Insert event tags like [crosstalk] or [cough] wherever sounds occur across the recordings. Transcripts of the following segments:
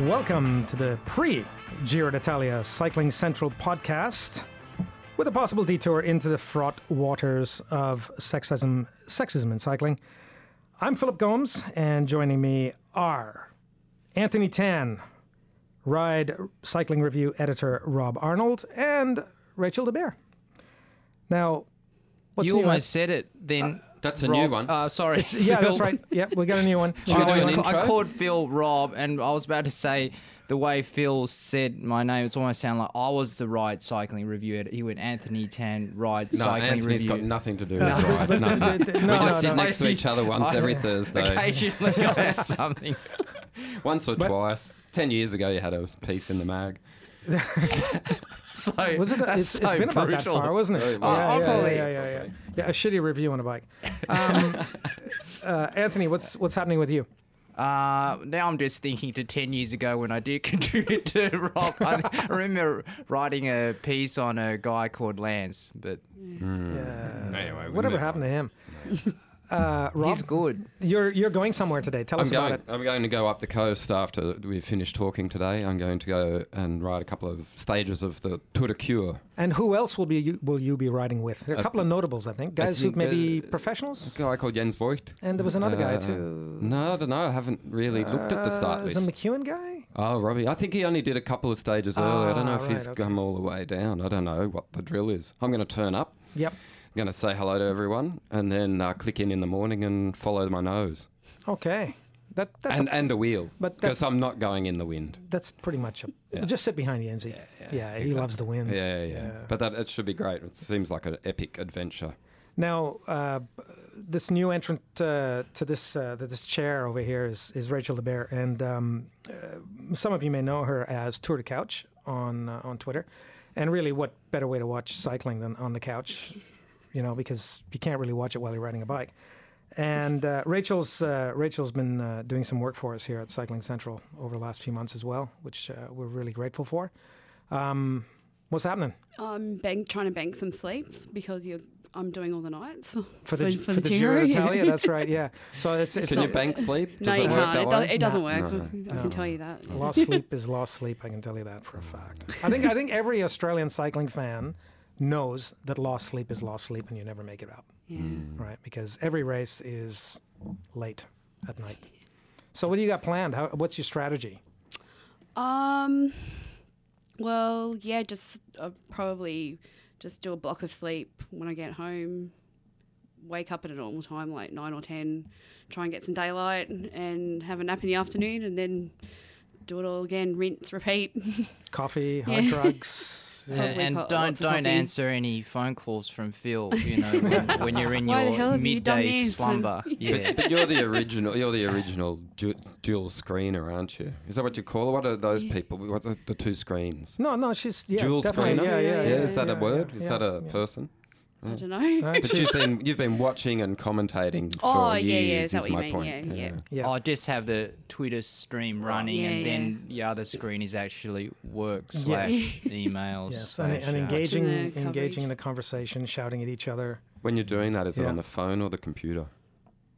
Welcome to the pre Giro d'Italia Cycling Central podcast with a possible detour into the fraught waters of sexism, sexism in cycling. I'm Philip Gomes, and joining me are Anthony Tan, Ride Cycling Review editor Rob Arnold, and Rachel DeBear. Now, what's you almost said it then. Uh, That's a Rob. new one. Uh, sorry. [laughs] yeah, that's right. [laughs] Yeah, we got a new one. I, do was- an I called Phil Rob, and I was about to say the way Phil said my name. It's almost sound like I was the Ride Cycling Review editor. He went Anthony Tan Ride Cycling. No, Cycling Anthony's Review. got nothing to do [laughs] with No, ride. but- Nothing. but- but- we no, just no, sit no. next to each other once I- every Thursday. Occasionally, I had something. Once or But- twice. Ten years ago, you had a piece in the mag. So Was it? that's It's, it's so been about that far, wasn't it? Oh, Yeah, well, yeah, yeah, probably- yeah, yeah, yeah. Yeah, a shitty review on a bike. Um, [laughs] uh, Anthony, what's what's happening with you? Uh, now I'm just thinking to 10 years ago when I did [laughs] contribute to Rob. I [laughs] remember writing a piece on a guy called Lance, but Uh, Anyway, whatever happened to him? Uh, Rob, he's good. you're you're going somewhere today. Tell I'm us going. about it. I'm going to go up the coast after we've finished talking today. I'm going to go and ride a couple of stages of the Tour de Cure. And who else will be you, will you be riding with? There are a Uh, couple of notables, I think, guys who think, may be uh, professionals. A guy called Jens Voigt. And there was another guy Uh, too. No, I don't know. I haven't really looked at the start Uh, list. is a McEwen guy? Oh, Robbie. I think he only did a couple of stages earlier. I don't know Ah, if he's okay. come all the way down. I don't know what the drill is. I'm going to turn up. Yep. I'm going to say hello to everyone and then uh, click in in the morning and follow my nose. Okay. That that's and, a, and a wheel. but Because I'm not going in the wind. that's pretty much a. Yeah. Just sit behind Yenzi. Yeah, yeah, he loves the wind. Yeah, yeah, yeah. Yeah. But that it should be great. It seems like an epic adventure. Now, uh, this new entrant uh, to this uh, to this chair over here is, is Rachel DeBear, and um, uh, some of you may know her as Tour de Couch on uh, on Twitter. And really, what better way to watch cycling than on the couch? You know, because you can't really watch it while you're riding a bike. And uh, Rachel's uh, Rachel's been uh, doing some work for us here at Cycling Central over the last few months as well, which uh, we're really grateful for. Um, what's happening? I'm bank, trying to bank some sleeps because you're, I'm doing all the nights. [laughs] For the, For- for, for the the Giro Giro, yeah. d'Italia, that's right. [laughs] Yeah. So it's it's Can not, you bank sleep? Does no, it you work can't. that It, way? does, it doesn't No. work. No, I can tell you that. Lost sleep is lost sleep. I can tell you that for a fact. I think I think every Australian cycling fan knows that lost sleep is lost sleep, and you never make it up, Yeah. right? Because every race is late at night. So what do you got planned? How, what's your strategy? Um. Well, yeah, just uh, probably just do a block of sleep when I get home. Wake up at a normal time, like nine or ten. Try and get some daylight and have a nap in the afternoon, and then do it all again. Rinse, repeat. [laughs] Coffee, hard Yeah. drugs. [laughs] And, and co- don't don't answer any phone calls from Phil. You know when, [laughs] when you're in Why your have you done midday this? slumber. [laughs] Yeah. But you're the original. You're the original du- dual screener, aren't you? Is that what you call it? What are those people? What are the two screens? No, no, she's yeah, dual screener. Yeah, yeah, yeah. Yeah, is that yeah, a word? yeah, is yeah, that a yeah. person? I don't know. No, [laughs] But you've been you've been watching and commentating for Oh, yeah, years. yeah, is that is what you my mean? point. Yeah, yeah. yeah. I just have the Twitter stream running, Yeah, and yeah. then the other screen is actually work slash [laughs] emails. Yes, and, slash, and uh, engaging, Watching the engaging in a conversation, shouting at each other. When you're doing that, is it on the phone or the computer?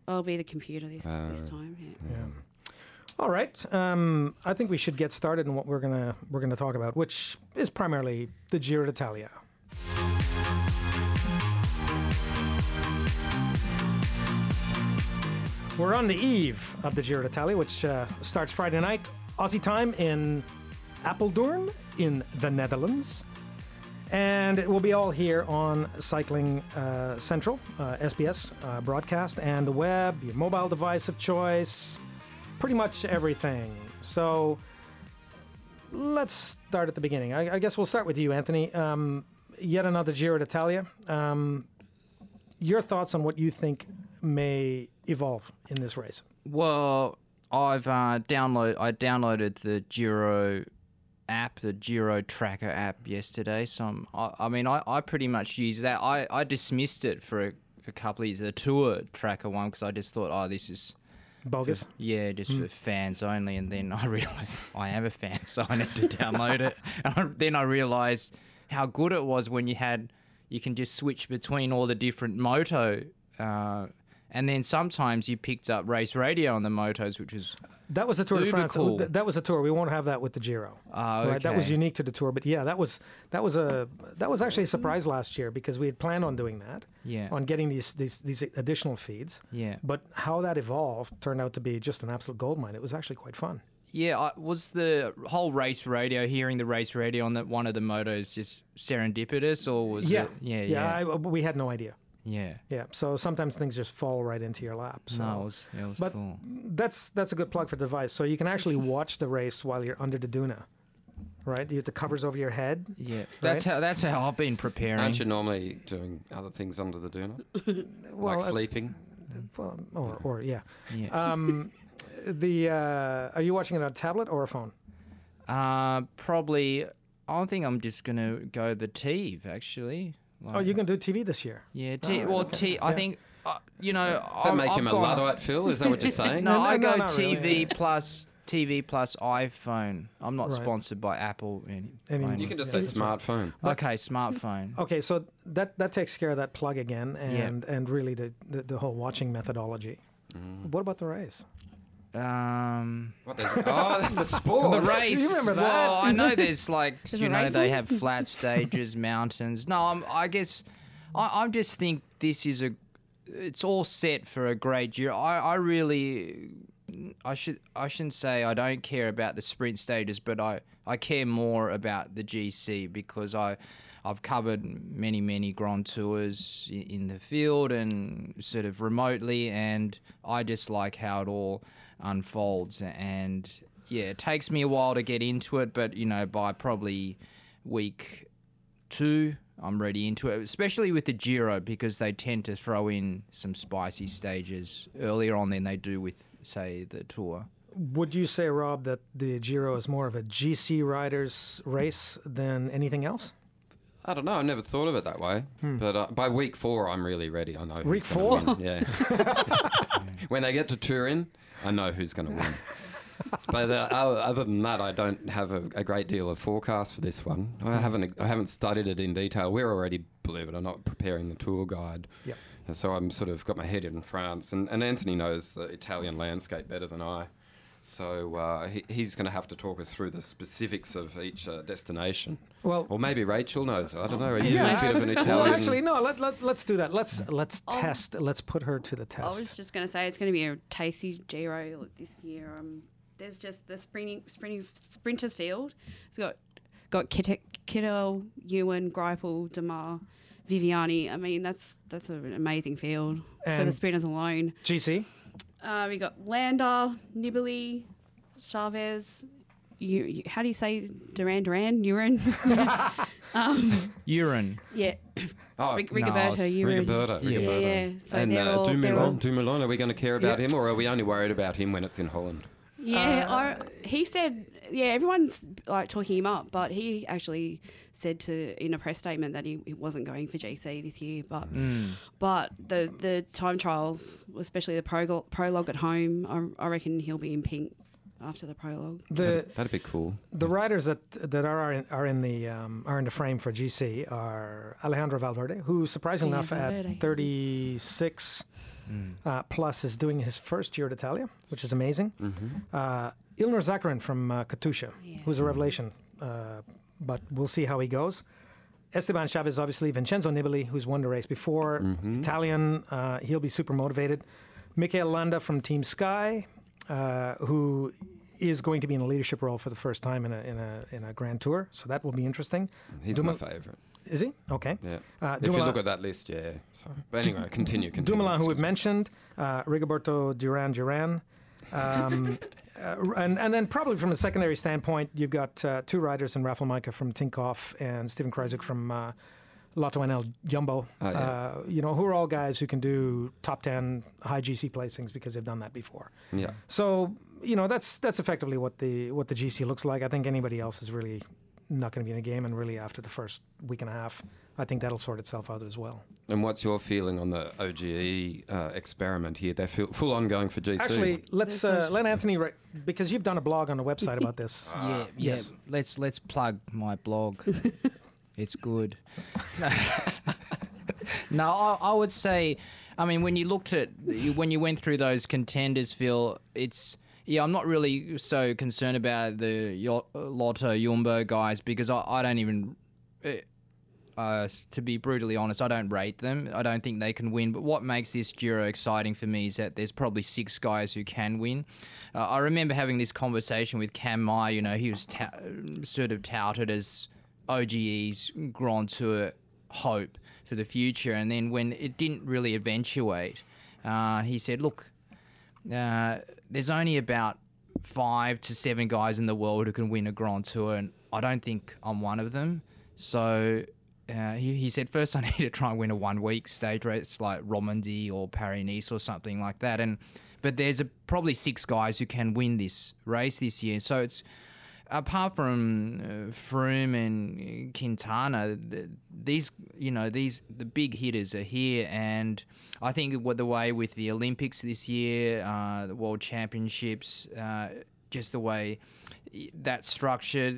I'll be the computer this, this Uh, time. Yeah. Yeah. All right. Um, I think we should get started in what we're gonna we're gonna talk about, which is primarily the Giro d'Italia. We're on the eve of the Giro d'Italia, which uh, starts Friday night Aussie time in Apeldoorn in the Netherlands. And it will be all here on Cycling uh, Central, uh, SBS uh, broadcast, and the web, your mobile device of choice, pretty much everything. So let's start at the beginning. I, I guess we'll start with you, Anthony. Um, yet another Giro d'Italia. Um, your thoughts on what you think may evolve in this race? Well, I've uh, download I downloaded the Giro app, the Giro Tracker app yesterday. So I'm, I, I mean, I, I pretty much use that. I, I dismissed it for a, a couple of years, the Tour Tracker one, because I just thought, oh, this is Bogus. yeah, just for fans only. And then I [laughs] realized I am a fan, so I need to download it. [laughs] And I, then I realized how good it was when you had you can just switch between all the different moto uh, and then sometimes you picked up race radio on the motos, which was That was the Tour de France. cool. That was a tour. We won't have that with the Giro. Ah, Right, that was unique to the tour. But yeah, that was that was a that was actually a surprise last year because we had planned on doing that, yeah, on getting these these these additional feeds. yeah, But how that evolved turned out to be just an absolute goldmine. It was actually quite fun. yeah. I, was the whole race radio, hearing the race radio on the, one of the motos, just serendipitous, or was yeah, it? Yeah, yeah. yeah, I, we had no idea. Yeah. Yeah, so sometimes things just fall right into your lap. So no, it was, it was but- cool. that's that's a good plug for the device. So you can actually [laughs] watch the race while you're under the doona, right? You have the covers over your head. Yeah, that's how that's how I've been preparing. Aren't you normally doing other things under the doona? [laughs] Well, like uh, sleeping? well, or or yeah. Yeah. [laughs] Um, the uh, are you watching it on a tablet or a phone? Uh, probably. I think I'm just gonna go the TiV actually. Oh, you can do TV this year. Yeah, T. right, well, okay. T. I Yeah. think uh, you know. Does that I've, make I've him a gone- Luddite, Phil? Is that what you're [laughs] saying? No, No, I no, go really. TV plus TV plus iPhone. I'm not Right. sponsored by Apple any. Any- You can just Yeah, say that's smartphone. Okay, smartphone. Okay, so that that takes care of that plug again, and and really the, the the whole watching methodology. Mm. What about the race? Um, What, there's, oh, [laughs] the sport. the race. You remember that? Well, I know there's like [laughs] There's you know race they have flat [laughs] stages, mountains. No, I'm, I guess I, I just think this is a. It's all set for a great year. I, I really. I should I shouldn't say I don't care about the sprint stages, but I, I care more about the GC because I I've covered many many Grand Tours in the field and sort of remotely, and I just like how it all unfolds. And yeah, it takes me a while to get into it, but you know by probably week two. I'm ready into it, especially with the Giro because they tend to throw in some spicy stages earlier on than they do with, say, the Tour. Would you say, Rob, that the Giro is more of a GC riders race than anything else? I don't know. I never thought of it that way. But uh, by week four, I'm really ready. I know. Week four? Yeah. [laughs] when they get to Turin, I know who's going to win. [laughs] but uh, other than that, I don't have a, a great deal of forecast for this one. I haven't. I haven't studied it in detail. We're already, believe it or not, preparing the tour guide. Yep. And So I'm sort of got my head in France, and, and Anthony knows the Italian landscape better than I. So uh, he, he's going to have to talk us through the specifics of each uh, destination. Well, Or maybe Rachel knows. I don't know. Are you yeah, a bit of an [laughs] well, Italian? actually, no. Let, let, let's do that. Let's let's Oh. test. Let's put her to the test. I was just going to say it's going to be a tasty Giro this year. Um, there's just the sprinting, sprinting sprinters field. It's got got Kitt- Kittel, Ewan, Greipel, Démare, Viviani. I mean, that's that's an amazing field for the sprinters alone. GC. Uh, we got Landa, Nibali, Chavez. You, you, how do you say Duran Duran? Urine? [laughs] um, Urine. yeah, Oh, Rig- no, Rigoberto, it's Urine. Rigoberto. Yeah. Rigoberto. Yeah, yeah. So and they're uh, all- Dumoulin, Dumoulin, are we going to care about Yeah. him, or are we only worried about him when it's in Holland? Yeah, Uh, I, he said. Yeah, everyone's like talking him up, but he actually said to in a press statement that he, he wasn't going for GC this year. But Mm. but the the time trials, especially the prologue, prologue at home, I, I reckon he'll be in pink after the prologue. The That'd be cool. the riders that that are in, are in the um, are in the frame for GC are Alejandro Valverde, who surprisingly Yeah, enough Valverde. at 36 uh, plus is doing his first Giro d'Italia, which is amazing. Uh, Ilnur Zakarin from uh, Katusha, Yeah. who's a revelation, uh, but we'll see how he goes. Esteban Chavez, obviously, Vincenzo Nibali, who's won the race before, Italian, uh, he'll be super motivated. Michael Landa from Team Sky, uh, who is going to be in a leadership role for the first time in a in a in a Grand Tour, so that will be interesting. He's Duma- my favourite. Is he okay? Yeah. Uh, if you look at that list, yeah. So, but anyway, continue. continue. Dumoulin, who we've mentioned, uh, Rigoberto Duran Duran. Um, [laughs] uh, and, and then probably from a secondary standpoint, you've got uh, two riders in Rafael Majka from Tinkoff and Stephen Kruijswijk from uh, Lotto NL Jumbo. Oh, yeah. uh, you know, who are all guys who can do top 10 high GC placings because they've done that before. Yeah. So, you know, that's that's effectively what the what the GC looks like. I think anybody else is really not going to be in a game, and really after the first week and a half, I think that'll sort itself out as well. And what's your feeling on the OGE uh, experiment here? They're full, full on going for GC. Actually, let's uh, let Anthony write because you've done a blog on the website about this. [laughs] yeah, yeah. Yes. Let's let's plug my blog. [laughs] it's good. [laughs] no, I, I would say I mean, when you looked at when you went through those contenders, Phil, it's yeah. I'm not really so concerned about the Yo- Lotto Jumbo guys because I, I don't even. eh, Uh, to be brutally honest, I don't rate them. I don't think they can win. But what makes this Giro exciting for me is that there's probably six guys who can win. Uh, I remember having this conversation with Cam Meyer. You know, he was ta- sort of touted as OGE's Grand Tour hope for the future. And then when it didn't really eventuate, uh, he said, "Look, uh, there's only about five to seven guys in the world who can win a Grand Tour, and I don't think I'm one of them. So uh, he, he said, first I [laughs] need to try and win a one week stage race like Romandy or Paris Nice or something like that. And but there's a, probably six guys who can win this race this year. So it's apart from uh, Froome and Quintana, th these you know these the big hitters are here, and I think what the way with the Olympics this year, uh, the World Championships, uh, just the way that's structured,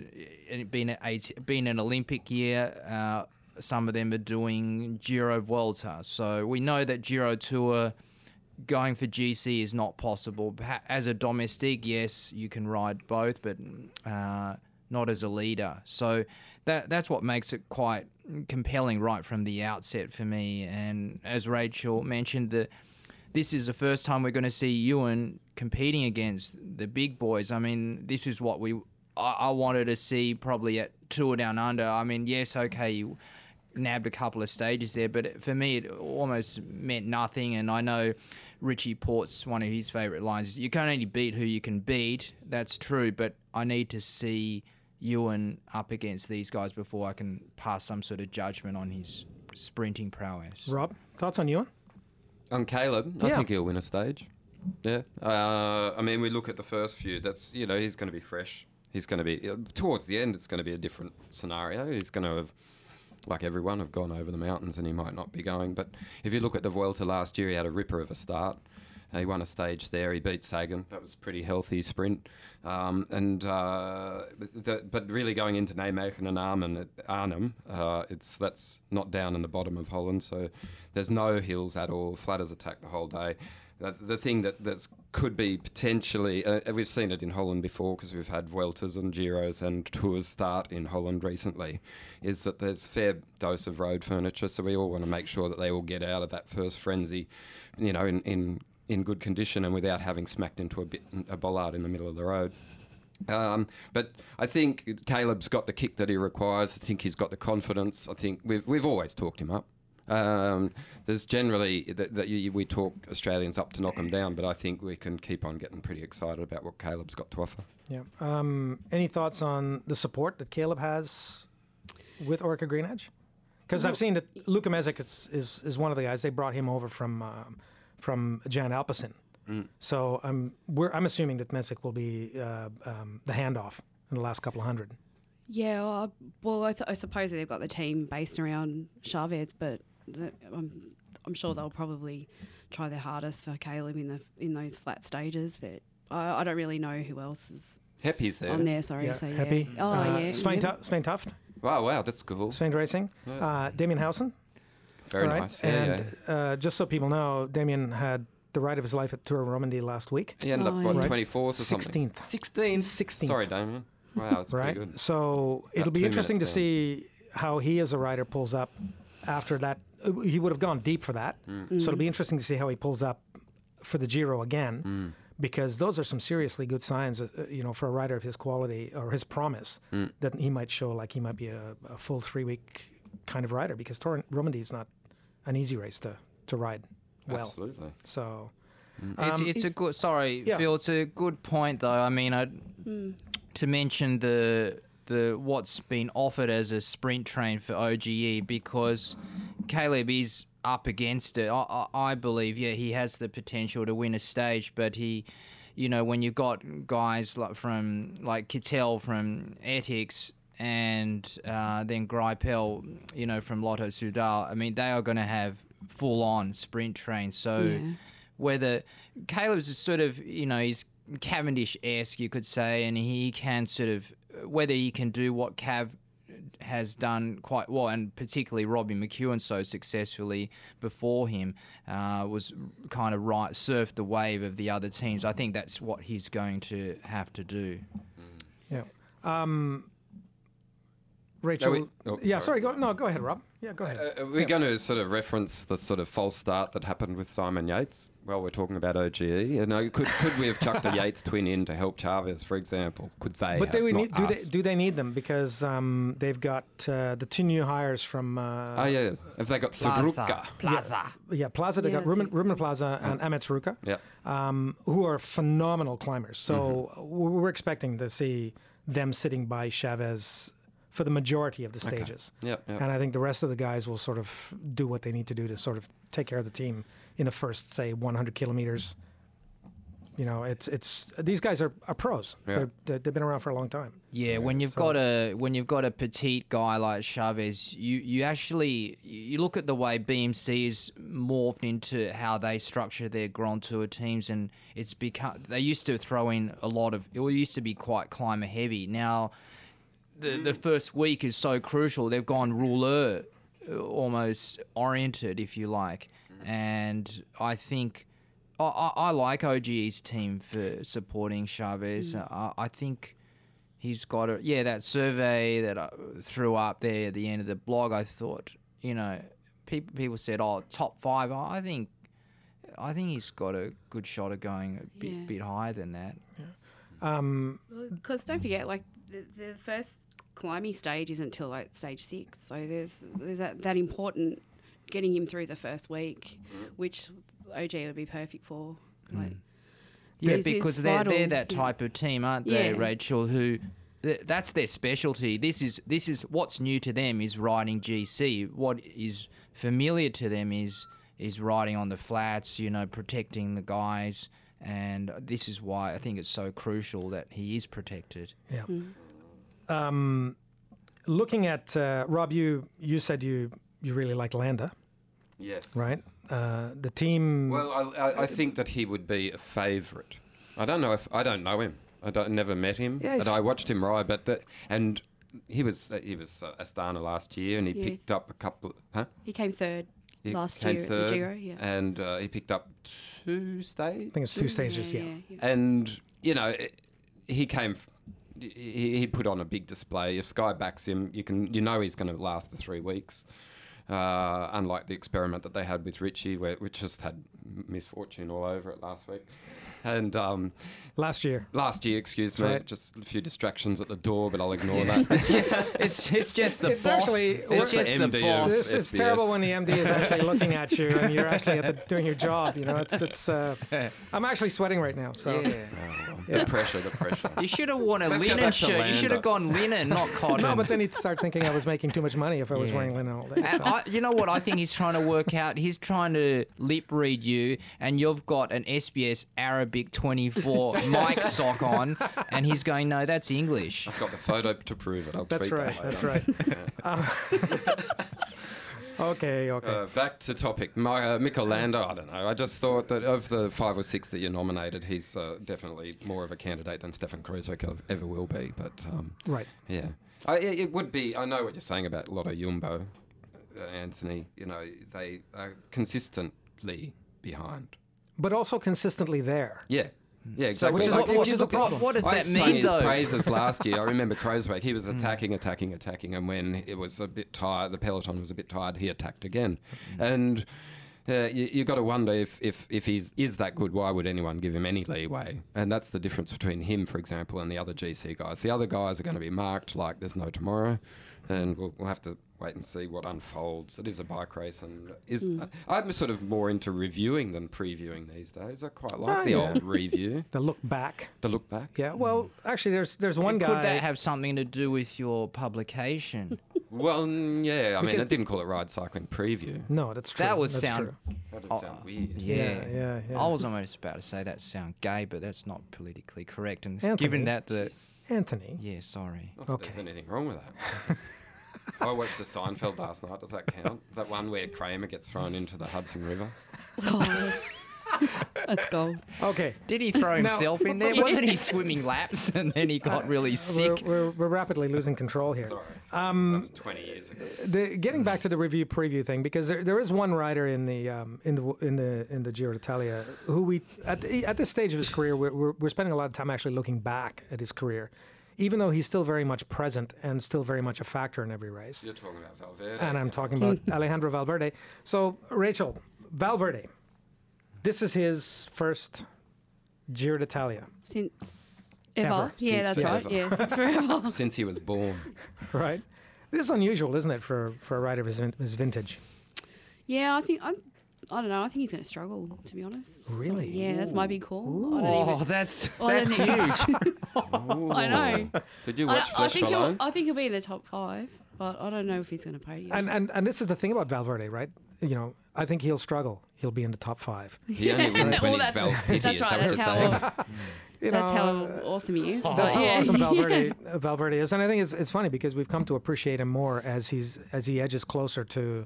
and it being a, being an Olympic year. Uh, some of them are doing Giro Vuelta, so we know that Giro Tour going for GC is not possible. As a domestic, yes, you can ride both, but uh, not as a leader. So that that's what makes it quite compelling right from the outset for me. And as Rachel mentioned, the this is the first time we're going to see Ewan competing against the big boys. I mean, this is what we I, I wanted to see probably at Tour Down Under. I mean, yes, okay, you nabbed a couple of stages there, but for me, it almost meant nothing. And I know Richie Porte's one of his favourite lines is you can only beat who you can beat. That's true, but I need to see Ewan up against these guys before I can pass some sort of judgment on his sprinting prowess. Rob, thoughts on Ewan? On Caleb, I think he'll win a stage. Yeah. Uh, I mean, we look at the first few. That's you know he's going to be fresh. He's going to be towards the end. It's going to be a different scenario. He's going to have, like everyone, have gone over the mountains, and he might not be going. But if you look at the Vuelta last year, he had a ripper of a start. He won a stage there. He beat Sagan. That was a pretty healthy sprint. Um, and uh, the, but really going into Nijmegen and Arnhem, Arnhem uh, it's that's not down in the bottom of Holland. So there's no hills at all. Flat as attack the whole day. Uh, the thing that that's could be potentially, uh, we've seen it in Holland before because we've had Vueltas and Giros and Tours start in Holland recently, is that there's a fair dose of road furniture. So we all want to make sure that they all get out of that first frenzy, you know, in, in, in good condition and without having smacked into a, bit, a bollard in the middle of the road. Um, but I think Caleb's got the kick that he requires. I think he's got the confidence. I think we've, we've always talked him up. Um, there's generally that, that we talk Australians up to knock them down, but I think we can keep on getting pretty excited about what Caleb's got to offer. Yeah. Um, any thoughts on the support that Caleb has with Orica GreenEdge? Because I've seen that Luka Mezgec is, is is one of the guys. They brought him over from um, from Giant Alpecin. So I'm we're, I'm assuming that Mezgec will be uh, um, the handoff in the last couple of hundred. Yeah, well, well I, su- I suppose they've got the team based around Chavez, but the, I'm, I'm sure they'll probably try their hardest for Caleb in the in those flat stages. But I, I don't really know who else is Happy's there. on there. Sorry, Yeah, so yeah. happy. Oh uh, yeah, Svein, yeah. Tu- Svein Tuft, Wow, wow, that's cool. Svein Racing, uh, Damien Howson. Very right? nice. And yeah. Uh, just so people know, Damien had the ride of his life at Tour of Romandy last week. He ended Oh, up, what, yeah. 24th or something? 16th. 16th. 16th. Sorry, Damien. Wow, that's right? pretty good. So it'll be interesting to see how he as a rider pulls up after that. Uh, He would have gone deep for that. Mm. So it'll be interesting to see how he pulls up for the Giro again. Mm. Because those are some seriously good signs, uh, you know, for a rider of his quality or his promise Mm. that he might show like he might be a, a full three week kind of rider. Because Tor- Romandy is not an easy race to, to ride well. Absolutely. So It's, Um, it's a good. Sorry, Yeah. Phil. It's a good point, though. I mean, I to mention the the what's been offered as a sprint train for OGE because Caleb is up against it. I, I, I believe, yeah, he has the potential to win a stage, but he, you know, when you've got guys like from like Kittel from Etixx and uh, then Greipel, you know, from Lotto Soudal. I mean, they are going to have full on sprint trains. So Yeah. whether Caleb's is sort of, you know, he's Cavendish esque, you could say, and he can sort of, whether he can do what Cav has done quite well, and particularly Robbie McEwen so successfully before him uh, was kind of right surfed the wave of the other teams. I think that's what he's going to have to do. Yeah. Um, Rachel. we- oh, yeah, sorry. sorry. Go, no, go ahead, Rob. Yeah, go ahead. Uh, are we going to sort of reference the sort of false start that happened with Simon Yates? Well, we're talking about OGE. You know, could could we have chucked a [laughs] Yates twin in to help Chavez, for example? Could they? but have, would not need, do they do they need them because um, they've got uh, the two new hires from uh, Oh yeah, have they got Txurruka? Plaza. yeah Plaza. They Yeah, got that's Ruben, it. Ruben Plaza and Amets Txurruka, Yeah. um, who are phenomenal climbers. So Mm-hmm. we we're expecting to see them sitting by Chavez for the majority of the stages. Yeah, yeah. And I think the rest of the guys will sort of do what they need to do to sort of take care of the team in the first, say, 100 kilometers. You know, it's it's these guys are, are pros. Yeah. They're, they're, they've been around for a long time. Yeah, when you've got a when you've got a petite guy like Chavez, you you actually you look at the way BMC is morphed into how they structure their Grand Tour teams, and it's become they used to throw in a lot of it used to be quite climber heavy. Now, the the first week is so crucial. They've gone rouleur uh, almost oriented, if you like, and I think. I, I I like OGE's team for supporting Chavez. I, I think he's got a yeah that survey that I threw up there at the end of the blog. I thought you know people people said oh top five. I think I think he's got a good shot of going a bit Yeah. bit higher than that. Um, Because don't forget, like the, the first climbing stage isn't until like stage six, so there's there's that, that important getting him through the first week, which OG would be perfect for. Like, Yeah, It's- it's because they're they're vital, that yeah. type of team, aren't they, Yeah. Rachel? Who th- that's their specialty. This is this is what's new to them is riding GC. What is familiar to them is is riding on the flats. You know, protecting the guys, and this is why I think it's so crucial that he is protected. yeah. Um, looking at uh, Rob, you you said you you really like Landa, Yes. right? Uh, the team. Well, I, I, I think that he would be a favourite. I don't know if I don't know him. I don't, never met him, Yeah, but I watched him ride. But the, and he was he was uh, Astana last year, and he Yeah. picked up a couple. Huh? he came third He last came year third, at the Giro. Yeah. and uh, he picked up two stages. I think it's two stages. Yeah. And you know, it- he came. f- He, he put on a big display. If Sky backs him, you can you know he's going to last the three weeks. Uh, unlike the experiment that they had with Richie, where, which just had misfortune all over it last week. And um, Last year. last year, excuse That's me, right. just a few distractions at the door, but I'll ignore that. [laughs] It's just [laughs] it's it's just the It's boss. actually- it's It's just the the MD of boss. This is terrible when the MD is actually [laughs] looking at you and you're actually at the, doing your job. You know, it's it's. Uh, I'm actually sweating right now. So Yeah. Oh, well, The pressure, the pressure. You should have worn a Let's linen shirt. You should have gone linen, not cotton. no, but then he'd start thinking I was making too much money if I was Yeah. wearing linen all day. And so. I, you know what I think he's trying to work out? He's trying to lip read you, and you've got an SBS Arabic 24 [laughs] mic sock on, and he's going, no, that's English. I've got the photo to prove it. I'll That's tweet right. that That's right. Um, [laughs] okay. Okay. Uh, back to topic. My, uh, Mikel Landa, I don't know. I just thought that of the five or six that you nominated, he's uh, definitely more of a candidate than Stefan Kruijswijk ev- ever will be. But um, right. yeah, I, it it would be. I know what you're saying about Lotto Jumbo, uh, Anthony. You know, they are consistently behind. But also consistently there. Yeah. Yeah, exactly. which is Like, what- which is the look at- problem. What does I that sung mean, his though? praises last year. I remember Kruijswijk. He was attacking, attacking, attacking, and when it was a bit tired, the peloton was a bit tired. He attacked again, and uh, you, you got to wonder if if if he's is that good. Why would anyone give him any leeway? And that's the difference between him, for example, and the other GC guys. The other guys are going to be marked like there's no tomorrow, and we'll, we'll have to wait and see what unfolds. It is a bike race, and is Hmm. uh, I'm sort of more into reviewing than previewing these days. I quite like Ah, the yeah. old review, [laughs] The look back. the look back. Yeah. Well, actually, there's there's one Could guy. that have something to do with your publication? [laughs] Well, mm, yeah. I mean, Because- it didn't call it ride cycling preview. no, that's true. That would that's sound- true. That did Oh, sound weird. Yeah. Yeah, yeah, yeah. I was almost about to say that sound gay, but that's not politically correct. And Anthony. given that the Anthony. yeah, sorry. Not that Okay. there's anything wrong with that. [laughs] I watched the Seinfeld last night. Does that count? That one where Kramer gets thrown into the Hudson River. Let's go. Okay. Did he throw Now- himself in there? Wasn't he swimming laps and then he [laughs] got really We're, sick? we're, we're rapidly losing control here. Sorry, that was 20 years ago. The, getting back to the review preview thing, because there, there is one rider in the um, in the in the in the Giro d'Italia who we at the, at this stage of his career we're, we're, we're spending a lot of time actually looking back at his career, even though he's still very much present and still very much a factor in every race. You're talking about Valverde. And I'm talking about Alejandro Valverde. So Rachel Valverde, this is his first Giro d'Italia, Since ever. Ever. Yeah, Since that's right. forever. Yeah, since forever. Since he was born. right? This is unusual, isn't it, for for a rider of his, his vintage? yeah, I think I, I don't know. I think he's going to struggle, to be honest. Really? Yeah, that's my big call. I Oh, that's [laughs] I that's don't huge. [laughs] I know. Did you watch I Flèche think he'll. I think he'll be in the top five, but I don't know if he's going to podium. And, and and this is the thing about Valverde, right? You know, I think he'll struggle. He'll be in the top five. He only wins when [laughs] he's that's- Val Pity, that's right, that's you're how- saying? You that's know, how uh, awesome he is. That's how yeah. awesome Valverde Valverde is, and I think it's it's funny because we've come to appreciate him more as he's as he edges closer to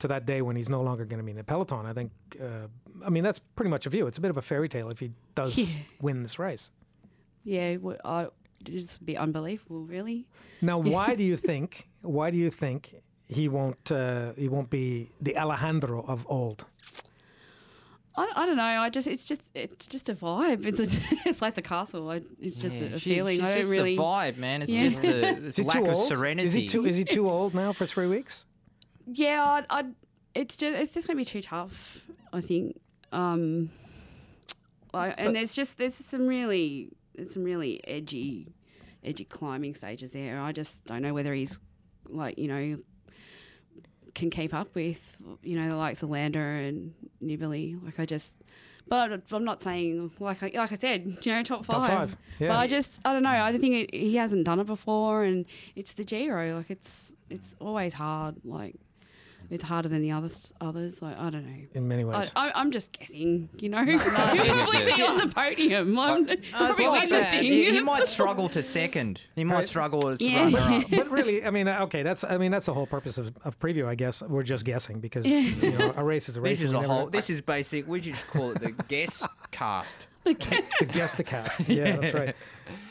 to that day when he's no longer going to be in the peloton. I think, uh, I mean, that's pretty much a view. It's a bit of a fairy tale if he does Yeah. win this race. yeah, what, I, it'd just be unbelievable, really. Now, why do you [laughs] think? Why do you think he won't? Uh, he won't be the Alejandro of old. I, I don't know. I just it's just it's just a vibe. It's a, [laughs] it's like the castle. I, it's just Yeah, a, a she- feeling. She's I don't just really. the vibe, man. It's Yeah. just the [laughs] it's lack too of old? serenity. Is he too? Is he too old now for three weeks? Yeah, I'd, I'd, it's just it's just gonna be too tough. I think. Um, I, and there's just there's some really there's some really edgy, edgy climbing stages there. I just don't know whether he's like you know can keep up with you know the likes of Landa and Nibali. Like I just. But I'm not saying like I, like I said, [laughs] you know, top five. Top five, yeah. But I just I don't know. I don't think it, he hasn't done it before, and it's the Giro. Like it's it's always hard. Like it's harder than the others. Others, like I don't know. In many ways. I, I'm just guessing, you know. He'll probably be on the podium. I'm, Uh, it's probably like the that. thing. He, he might [laughs] struggle to second. He might Right. struggle as Yeah. runner up. [laughs] but really, I mean, uh, okay, that's I mean that's the whole purpose of, of preview. I guess we're just guessing because you know a race is a race. This is a we never- whole. This is basic. We just call it the [laughs] guess cast. The guess to cast. [laughs] Yeah, that's right.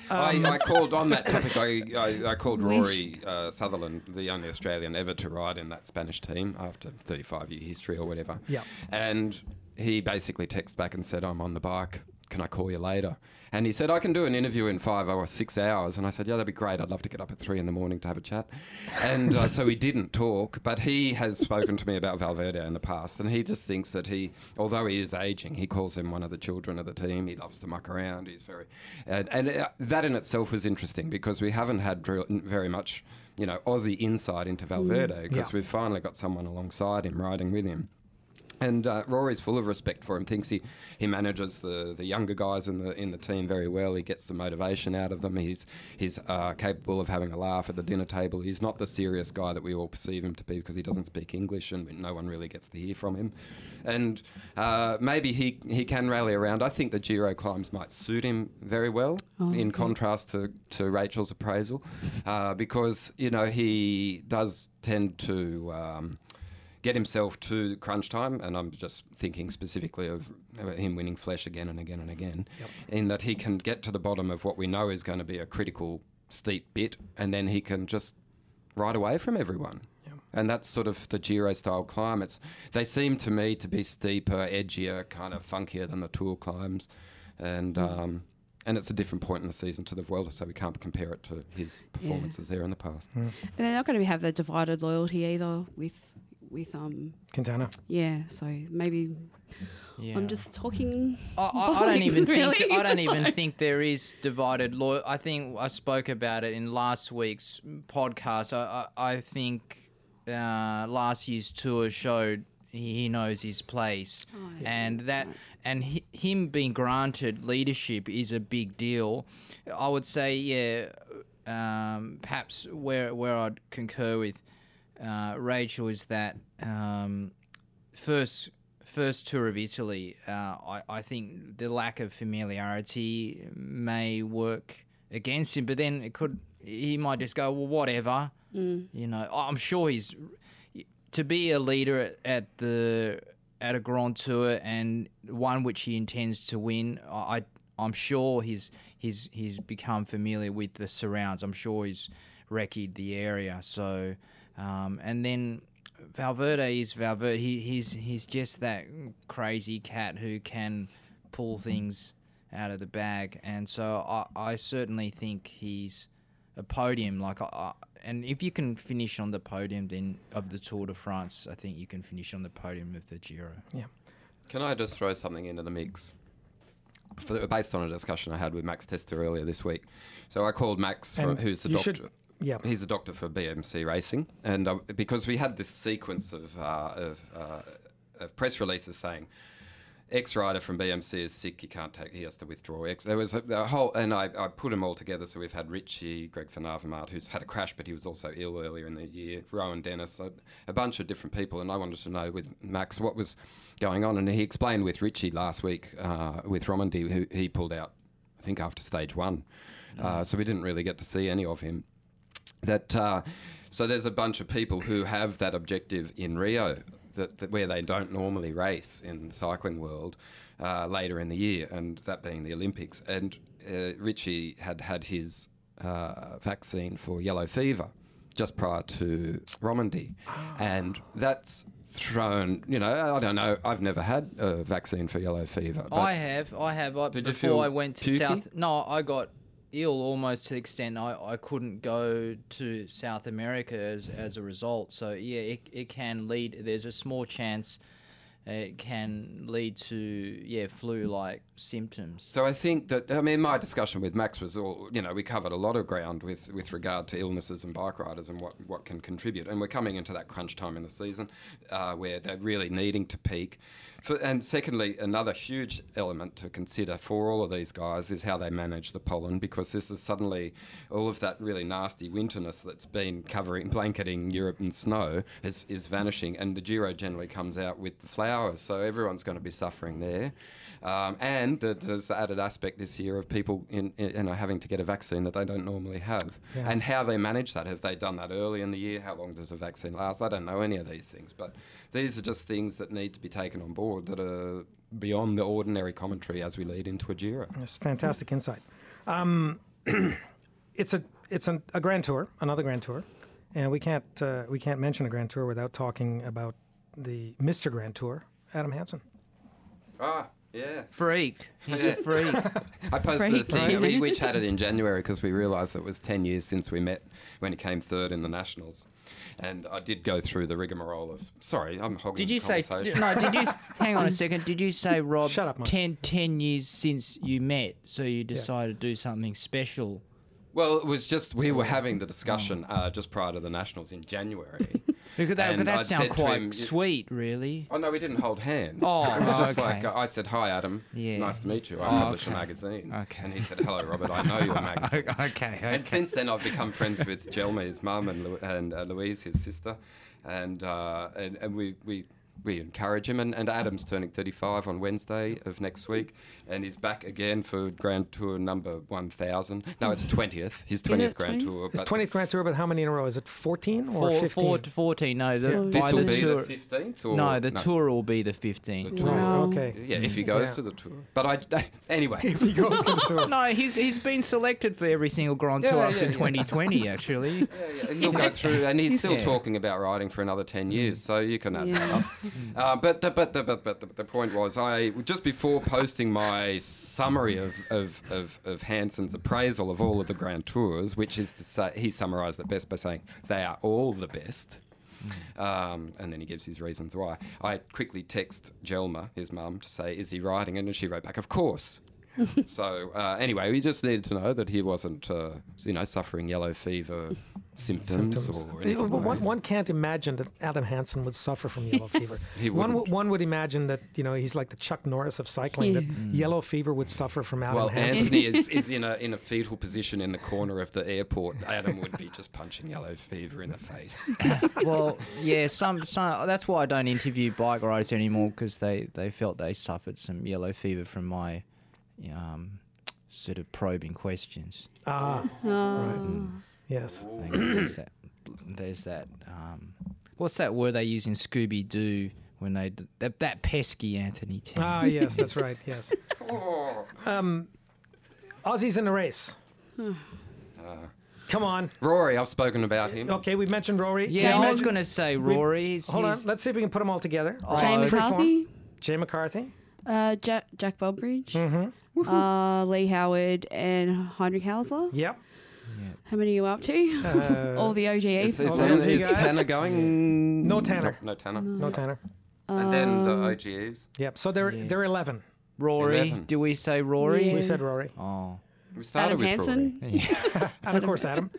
Um, I, I called on that topic. I, [coughs] I, I called Rory uh, Sutherland, the only Australian ever to ride in that Spanish team after 35 year history or whatever. Yeah. And he basically texted back and said, "I'm on the bike. Can I call you later?" And he said, "I can do an interview in five or six hours." And I said, "Yeah, that'd be great. I'd love to get up at three in the morning to have a chat." And uh, so he didn't talk, but he has spoken to me about Valverde in the past, and he just thinks that he, although he is aging, he calls him one of the children of the team. He loves to muck around. He's very, and, and uh, that in itself was interesting because we haven't had drill, very much, you know, Aussie insight into Valverde because Yeah. we've finally got someone alongside him riding with him. And uh, Rory's full of respect for him. Thinks he, he manages the, the younger guys in the in the team very well. He gets the motivation out of them. He's he's uh, capable of having a laugh at the dinner table. He's not the serious guy that we all perceive him to be because he doesn't speak English and no one really gets to hear from him. And uh, maybe he he can rally around. I think the Giro climbs might suit him very well in contrast to, to Rachel's appraisal, [laughs] uh, because you know he does tend to. Um, get himself to crunch time, and I'm just thinking specifically of him winning Flèche again and again and again, in that he can get to the bottom of what we know is going to be a critical steep bit, and then he can just ride away from everyone. And that's sort of the Giro style climb. It's, they seem to me to be steeper, edgier, kind of funkier than the Tour climbs. And, um, and it's a different point in the season to the Vuelta, so we can't compare it to his performances there in the past. And they're not going to have the divided loyalty either with with um Quintana. yeah. So maybe Yeah. I'm just talking. I, I, I don't even think. I don't [laughs] even like- think there is divided law. I think I spoke about it in last week's podcast. I I, I think uh, last year's tour showed he he knows his place, Oh, yeah, and that right. and hi him being granted leadership is a big deal. I would say, yeah, um, perhaps where where I'd concur with uh, Rachel is that um, first first tour of Italy, uh, I, I think the lack of familiarity may work against him, but then it could he might just go, well, whatever. Mm. You know, I'm sure he's to be a leader at, at the at a Grand Tour and one which he intends to win. I I'm sure he's he's he's become familiar with the surrounds. I'm sure he's recceed the area. So um, and then Valverde is Valverde. He, he's he's just that crazy cat who can pull things out of the bag, and so I, I certainly think he's a podium. Like, I, I, and if you can finish on the podium then of the Tour de France, I think you can finish on the podium of the Giro. Yeah. Can I just throw something into the mix? For, based on a discussion I had with Max Testa earlier this week. So I called Max, from, who's the doctor. should- yeah. He's a doctor for BMC Racing, and uh, because we had this sequence of uh, of, uh, of press releases saying X rider from BMC is sick, he can't take, he has to withdraw. X. There was a, a whole, and I, I put them all together. So we've had Richie, Greg Van Avermaet, who's had a crash, but he was also ill earlier in the year. Rohan Dennis, a, a bunch of different people, and I wanted to know with Max what was going on, and he explained with Richie last week uh, with Romandy, who he pulled out, I think after stage one, uh, so we didn't really get to see any of him that uh, so there's a bunch of people who have that objective in Rio that, that where they don't normally race in the cycling world uh, later in the year, and that being the Olympics. And uh, Richie had had his uh, vaccine for yellow fever just prior to Romandy, and that's thrown. You know, I don't know. I've never had a vaccine for yellow fever. But I have, I have. I, Did you before feel I went to pukey? South, no, I got ill almost to the extent I, I couldn't go to South America as, as a result. So yeah, it, it can lead. There's a small chance it can lead to yeah flu-like symptoms. So I think that I mean my discussion with Max was all you know we covered a lot of ground with with regard to illnesses and bike riders and what what can contribute and we're coming into that crunch time in the season uh, where they're really needing to peak. For, and secondly, another huge element to consider for all of these guys is how they manage the pollen because this is suddenly all of that really nasty winterness that's been covering [laughs] blanketing Europe in snow is is vanishing and the Giro generally comes out with the flowers so everyone's going to be suffering there. Um, and there's the added aspect this year of people in, in, you know, having to get a vaccine that they don't normally have. Yeah. And how they manage that. Have they done that early in the year? How long does a vaccine last? I don't know any of these things. But these are just things that need to be taken on board that are beyond the ordinary commentary as we lead into a Giro. It's fantastic insight. Um, [clears throat] it's a it's an, a grand tour, another grand tour, and we can't uh, we can't mention a grand tour without talking about the Mr. Grand Tour, Adam Hansen. Ah, yeah. Freak, he's a freak. [laughs] I posted a thing. We, we [laughs] chatted in January because we realised it was 10 years since we met when he came third in the Nationals. And I did go through the rigmarole of. Sorry, I'm hogging Did you the say [laughs] no? Did you hang on a second? Did you say Rob? Shut up, Mike. 10, 10 years since you met, so you decided to do something special. Well, it was just we were having the discussion uh, just prior to the Nationals in January. Because that, that sound quite him, sweet, really. oh no, we didn't hold hands. Oh, [laughs] it was just okay. like I said, "Hi, Adam. Yeah. Nice to meet you. I Oh, publish a magazine." Okay. And he said, "Hello, Robert. I know your [laughs] magazine." okay, And since then, I've become friends with Jelma, his mum, and, Lu- and uh, Louise, his sister, and uh, and, and we, we we encourage him. And, and Adam's turning 35 on Wednesday of next week, and he's back again for Grand Tour number 1,000. No, it's 20th, his Is it 20th Grand 20? Tour. It's but 20th Grand Tour, but how many in a row? Is it 14 or Four, 15? four 14. No, the, Yeah. This by will the be tour. the 15th? Or, no, the tour will be the 15th. The tour. Wow. Okay. Yeah, if he goes Yeah. to the tour. But I, [laughs] anyway. If he goes to the [laughs] tour. No, he's he's been selected for every single Grand Tour yeah, up to yeah. 2020 [laughs] actually. Yeah, yeah, he'll go through, and he's still Yeah. talking about riding for another ten years. So you can add that up. [laughs] Uh, but the, but the, but but the, the point was, I just before posting my summary of of, of of Hansen's appraisal of all of the Grand Tours, which is to say, he summarised it best by saying they are all the best. Um, and then he gives his reasons why. I quickly text Jelma, his mum, to say, "Is he riding?" And she wrote back, "Of course." [laughs] so uh, anyway, we just needed to know that he wasn't, uh, you know, suffering yellow fever symptoms, Symptoms. or Yeah, anything. but like one, one can't imagine that Adam Hansen would suffer from yellow [laughs] fever. He one, wouldn't. w- one would imagine that you know he's like the Chuck Norris of cycling. That yellow fever would suffer from Adam Well, Hansen. Anthony is, [laughs] is in a in a fetal position in the corner of the airport. Adam would be just punching yellow fever in the face. [laughs] well, yeah, some, some that's why I don't interview bike riders anymore because they, they felt they suffered some yellow fever from my um, sort of probing questions. Ah, right. Yes. Like, there's that. There's that. Um, what's that word they use in Scooby Doo when they d- that, that pesky Anthony Tan. Ah, yes, that's [laughs] right. Yes. Um, Aussies in the race. Come on. Rory, I've spoken about him. Okay, we mentioned Rory. yeah, Jay I was going to say Rory. he's- Hold on. Let's see if we can put them all together. Oh, Jane form. McCarthy, Jay McCarthy. uh, Jack, Jack Bobridge, Mm-hmm. uh, Lee Howard, and Heinrich Haussler. Yep. How many are you up to? Uh, [laughs] All the OGEs. Is, is, All those is. Tanner going? No Tanner. No, Tanner. no Tanner. And then the Um, OGEs. Yep. So they're Yeah. they're eleven. Rory. 11. Do we say Rory? Yeah. We said Rory, Oh. We started Adam with Hansen. [laughs] Rory. and of course Adam.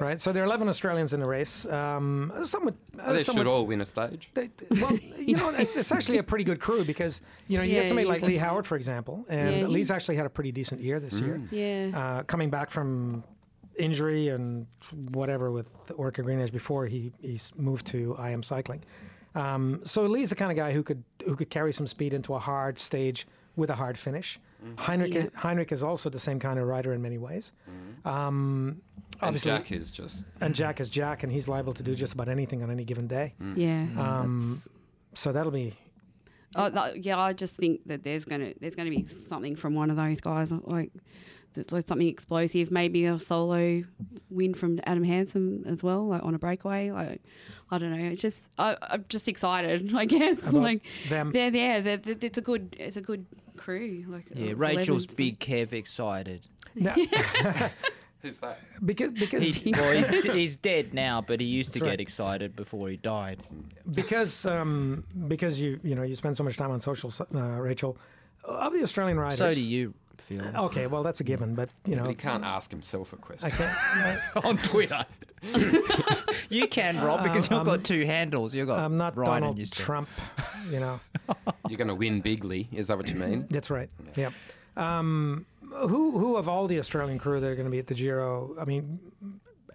Right. So there are eleven Australians in the race. Um, some would, uh, They some should would- all win a stage. They, well, you know, it's, it's actually a pretty good crew because you know you Yeah, get somebody like Lee Howard, for example, and Yeah, Lee's actually had a pretty decent year this year, Yeah. uh, coming back from injury and whatever with Orica GreenEdge before he he's moved to IAM Cycling. Um, so Lee's the kind of guy who could who could carry some speed into a hard stage with a hard finish. Heinrich Yeah. Heinrich is also the same kind of rider in many ways. Um, And obviously, Jack is just. and Jack is Jack, and he's liable to do just about anything on any given day. yeah. Um, so that'll be Oh, that, yeah, I just think that there's gonna there's gonna be something from one of those guys, like that- like something explosive, maybe a solo win from Adam Hansen as well, like on a breakaway. Like I don't know, it's just I, I'm just excited, [laughs] I guess. About like them. they're there, they're, they're- it's a good it's a good crew. Like Yeah, uh, Rachel's 11, so- big Kev excited. Now, [laughs] [laughs] Who's that? because because He, well, he's, he's dead now, but he used to That's get excited before he died. because um, because you you know you spend so much time on social, uh, Rachel. Of the Australian riders, So do you, Phil. Okay, well that's a given, but you But know he can't ask himself a question. I can't. [laughs] on Twitter. [laughs] you can, Rob, because you've got two handles. You've got I'm not Ryan and Donald yourself. Trump. You know, [laughs] You're going to win bigly. Is that what you mean? that's right. Yep. Um, who who of all the Australian crew that are going to be at the Giro? I mean,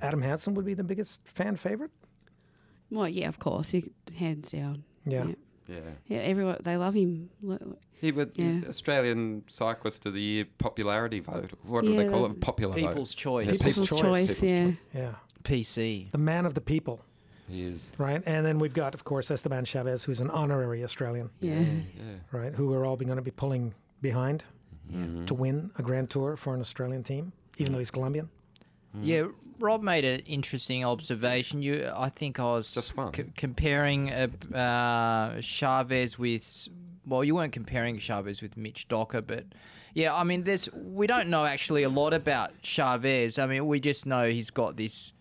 Adam Hansen would be the biggest fan favorite. Well, yeah, of course, he, hands down. Yeah. Yeah. Yeah. Yeah, everyone they love him. Lo- He would Yeah. Australian Cyclist of the Year popularity vote. What do they call it? Popular People's vote. choice. Yeah, People's People's choice. choice, People's yeah. choice. Yeah. PC. The man of the people, He is. right? And then we've got, of course, Esteban Chavez, who's an honorary Australian, Yeah. Yeah. right? Who we're all going to be pulling behind Mm-hmm. to win a Grand Tour for an Australian team, even though he's Colombian. Yeah, Rob made an interesting observation. You, I think I was Just one. c- comparing uh, uh, Chavez with. Well, you weren't comparing Chavez with Mitch Docker, but yeah, I mean, there's we don't know actually a lot about Chavez. I mean, we just know he's got this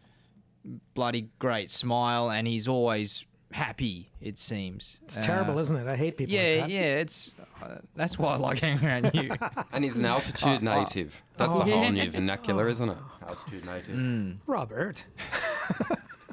bloody great smile, and he's always happy. It seems It's terrible, isn't it? I hate people. Uh, Yeah, like that. yeah, it's uh, that's why I like hanging around you. [laughs] And he's an altitude [laughs] native. That's Oh. a whole new vernacular, isn't it? [laughs] Altitude native. Mm. Robert.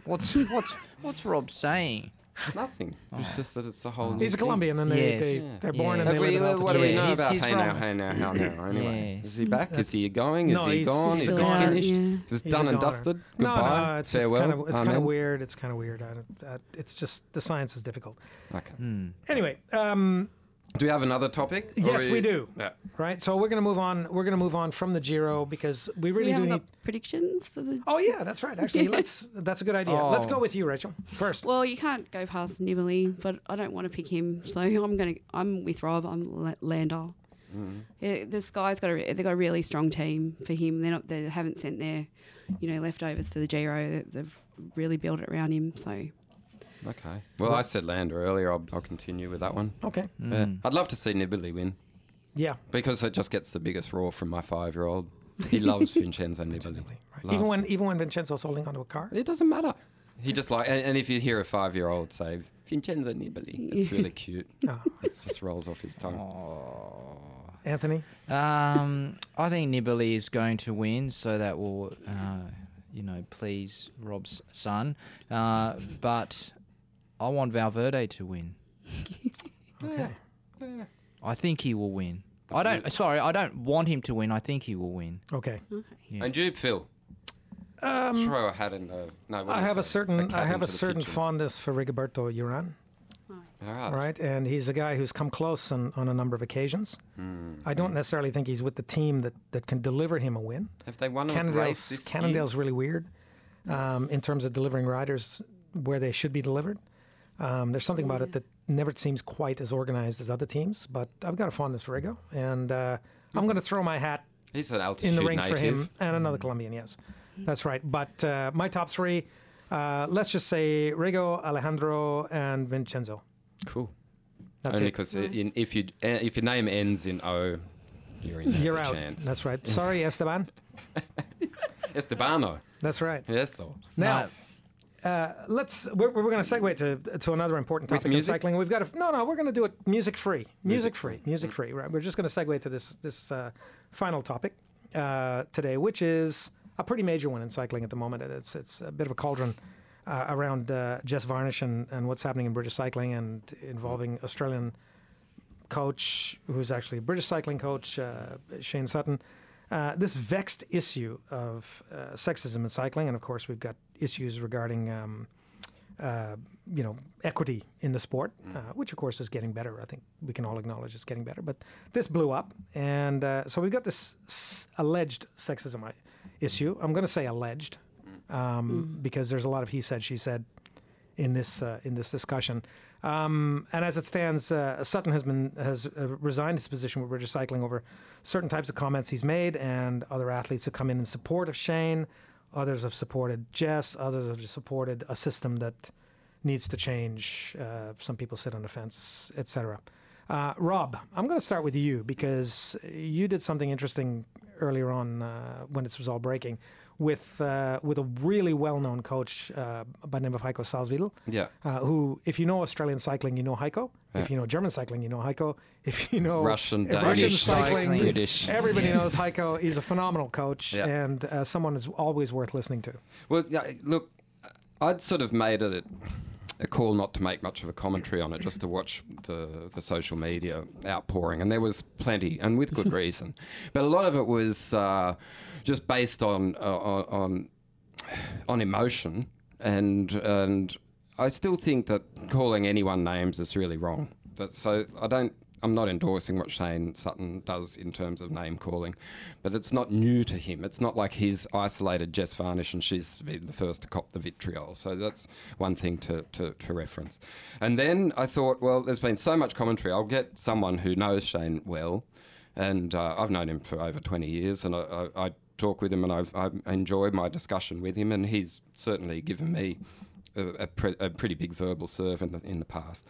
What's what's what's Rob saying? [laughs] Nothing. Oh. It's just that it's a whole. He's new a Colombian, and they, Yes. they, Yeah. they're born Yeah. and they we, live in what do we know Yeah, he's- about he's Hey Now, from- Hey Now, How Now? [coughs] Anyway, Yes. is he back? Is he going? Is No, he he's- gone? he's Is he goner. finished? Yeah. Is He's done and dusted? No, Goodbye. no, it's Farewell. just kind of it's kind of weird. It's kind of weird. I don't, uh, it's just the science is difficult. Okay. Hmm. Anyway, um, Do we have another topic? Yes, we do. Yeah. right. So we're gonna move on. We're gonna move on from the Giro because we really we do haven't need. predictions for the. Oh yeah, that's right. Actually, [laughs] let's. That's a good idea. Let's Oh. go with you, Rachel. First. Well, you can't go past Nibali, but I don't want to pick him, so [laughs] I'm gonna. I'm with Rob. I'm La- Landa. Mm-hmm. Yeah, this guy's got a. They've got a really strong team for him. They're not. They haven't sent their, you know, leftovers for the Giro. They've really built it around him. So Okay. Well, I said Landa earlier. I'll, I'll continue with that one. Okay. Yeah. I'd love to see Nibali win Yeah. because it just gets the biggest roar from my five-year-old. He loves [laughs] Vincenzo Nibali. Right. Loves Even when it. even when Vincenzo's holding onto a car. It doesn't matter. He just like, and, and if you hear a five-year-old say Vincenzo Nibali, it's really [laughs] cute. Oh, It just rolls off his tongue. Anthony. Um, I think Nibali is going to win, so that will, uh, you know, please Rob's son. Uh, but I want Valverde to win. [laughs] Okay. I think he will win. I don't. Sorry, I don't want him to win. I think he will win. Okay. Yeah. And you, Phil. Um, Throw a hat in the. No, what I is have a that? certain cat I have into a the certain kitchen. fondness for Rigoberto Uran. All right. right? And he's a guy who's come close on, on a number of occasions. Hmm. I don't necessarily think he's with the team that, that can deliver him a win. Have they won a race Cannondale's, this Cannondale's really weird um, in terms of delivering riders where they should be delivered. Um, there's something about it that never seems quite as organized as other teams, but I've got a fondness for Rigo, and uh, I'm going to throw my hat He's an altitude in the ring native. for him and another Colombian. Yes, that's right. But uh, my top three, uh, let's just say Rigo, Alejandro, and Vincenzo. Cool. That's Only it. because Nice. if you uh, if your name ends in O, you're in. You're out. Chance. That's right. [laughs] Sorry, Esteban. Estebano. That's right. Yes, though. Now, uh, let's. We're, we're going to segue to to another important topic in cycling. We've got to. No, no, we're going to do it music free. Music free. Music free. Right. We're just going to segue to this this uh, final topic uh, today, which is a pretty major one in cycling at the moment. It's it's a bit of a cauldron. Uh, around uh, Jess Varnish and, and what's happening in British cycling and involving Australian coach, who's actually a British cycling coach, uh, Shane Sutton. Uh, this vexed issue of uh, sexism in cycling, and of course we've got issues regarding, um, uh, you know, equity in the sport, uh, which of course is getting better. I think we can all acknowledge it's getting better. But this blew up, and uh, so we've got this s- alleged sexism i- issue. I'm going to say alleged um, because there's a lot of he said, she said in this uh, in this discussion. Um, and as it stands, uh, Sutton has been has uh, resigned his position with British Cycling over certain types of comments he's made, and other athletes have come in in support of Shane. Others have supported Jess. Others have supported a system that needs to change. Uh, some people sit on the fence, etc. Uh, Rob, I'm going to start with you because you did something interesting earlier on uh, when this was all breaking with uh, with a really well-known coach uh, by the name of Heiko Salzwedel Yeah. uh, who, if you know Australian cycling, you know Heiko. If you know German cycling, you know Heiko. If you know Russian, Danish, Russian cycling, British. everybody knows Heiko. He's a phenomenal coach Yeah. and uh, someone is always worth listening to. Well, yeah, look, I'd sort of made it a call not to make much of a commentary on it, just to watch the, the social media outpouring, and there was plenty, and with good [laughs] reason. But a lot of it was uh, just based on uh, on on- on emotion, and and I still think that calling anyone names is really wrong. That, so I don't. I'm not endorsing what Shane Sutton does in terms of name calling, but it's not new to him. It's not like he's isolated Jess Varnish and she's been the first to cop the vitriol. So that's one thing to, to, to reference. And then I thought, well, there's been so much commentary. I'll get someone who knows Shane well, and uh, I've known him for over 20 years, and I, I, I talk with him, and I've, I've enjoyed my discussion with him, and he's certainly given me a, a, pre- a pretty big verbal serve in the, in the past.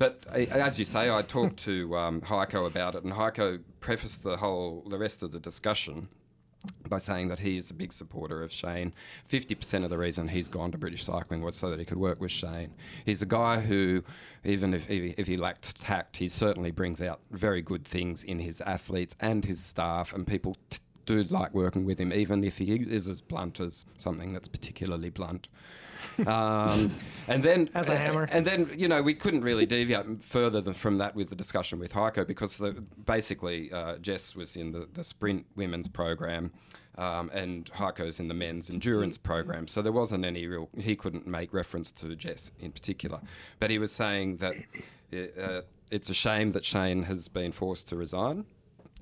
But as you say, I talked to um, Heiko about it, and Heiko prefaced the whole, the rest of the discussion by saying that he is a big supporter of Shane. 50% of the reason he's gone to British Cycling was so that he could work with Shane. He's a guy who, even if, if, he, if he lacked tact, he certainly brings out very good things in his athletes and his staff, and people t- do like working with him, even if he is as blunt as something that's particularly blunt. Um, [laughs] and then As a hammer. and then you know we couldn't really deviate further than from that with the discussion with Heiko because the, basically uh, Jess was in the, the sprint women's program. Um, and Heiko's in the men's endurance program, so there wasn't any real. He couldn't make reference to Jess in particular, but he was saying that uh, it's a shame that Shane has been forced to resign,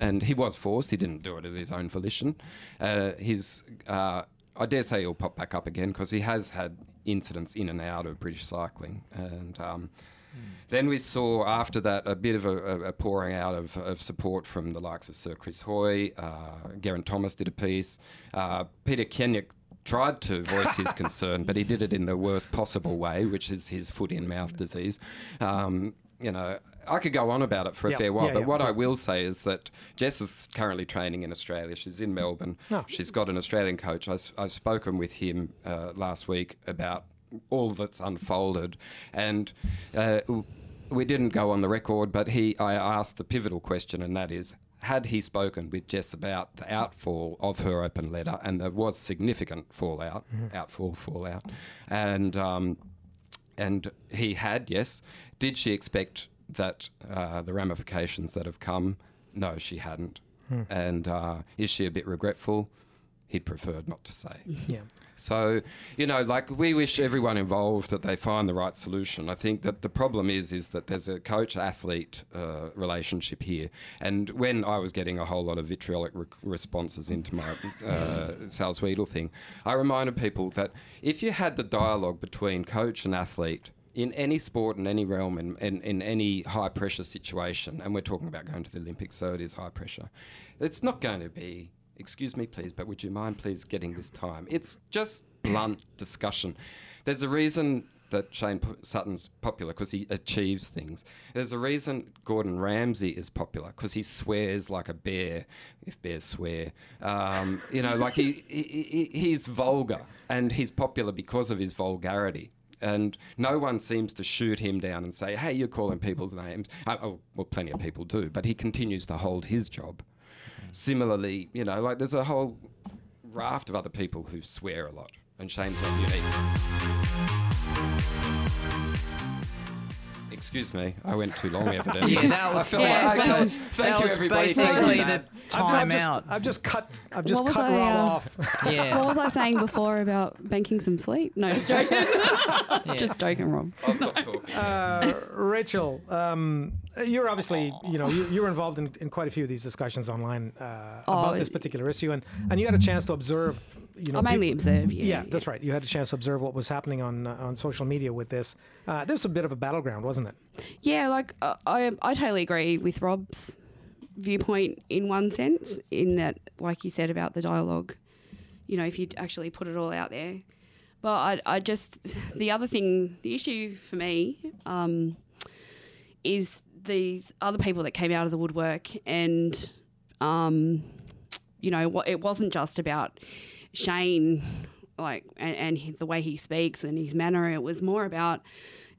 and he was forced. He didn't do it of his own volition. Uh, his, uh, I dare say, he'll pop back up again because he has had incidents in and out of British cycling, and um, then we saw after that a bit of a, a, a pouring out of, of support from the likes of Sir Chris Hoy. Uh, Geraint Thomas did a piece. Uh, Peter Kennaugh tried to voice his [laughs] concern, but he did it in the worst possible way, which is his foot in mouth disease. Um, you know, I could go on about it for a fair while, yeah, but yeah. what I will say is that Jess is currently training in Australia. She's in Melbourne. Oh. She's got an Australian coach. I, have spoken with him uh, last week about all that's unfolded, and uh, we didn't go on the record. But he, I asked the pivotal question, and that is. Had he spoken with Jess about the outfall of her open letter, and there was significant fallout, outfall, fallout, and um, and he had, yes. Did she expect that uh, the ramifications that have come? No, she hadn't. And uh, is she a bit regretful? He'd preferred not to say. Yeah. So, you know, like we wish everyone involved that they find the right solution. I think that the problem is is that there's a coach-athlete uh, relationship here. And when I was getting a whole lot of vitriolic re- responses into my uh, Salzwedel thing, I reminded people that if you had the dialogue between coach and athlete in any sport, in any realm, in, in, in any high pressure situation, and we're talking about going to the Olympics, so it is high pressure, it's not going to be, excuse me, please, but would you mind please getting this time? It's just blunt [coughs] discussion. There's a reason that Shane Sutton's popular because he achieves things. There's a reason Gordon Ramsay is popular because he swears like a bear, if bears swear. Um, you know, like he, he he's vulgar and he's popular because of his vulgarity. And no one seems to shoot him down and say, "Hey, you're calling people's names." Uh, oh, well, plenty of people do, but he continues to hold his job. Similarly, you know, like there's a whole raft of other people who swear a lot, and Shane's not unique. Excuse me, I went too long, evidently. [laughs] Yeah, that was I yeah, like, that okay, was- thank that you, was everybody. Basically you, the Matt. I've, I've just, out. I've just cut. I've just What cut I, Rob uh, off. [laughs] Yeah. What was I saying before about banking some sleep? No, just joking. [laughs] just joking, Rob. I'll stop talking. Uh, Rachel, um, you're obviously, you know, you, you were involved in, in quite a few of these discussions online uh, about Oh, this particular issue, and, and you had a chance to observe, you know, I mainly observe. Yeah, Yeah, that's right. You had a chance to observe what was happening on uh, on social media with this. Uh, this was a bit of a battleground, wasn't it? Yeah, like uh, I, I totally agree with Rob's viewpoint in one sense, in that, like you said about the dialogue, you know, if you actually put it all out there. But I, I just, the other thing, the issue for me um, is these other people that came out of the woodwork and, um, you know, it wasn't just about Shane, like, and, and he- the way he speaks and his manner. It was more about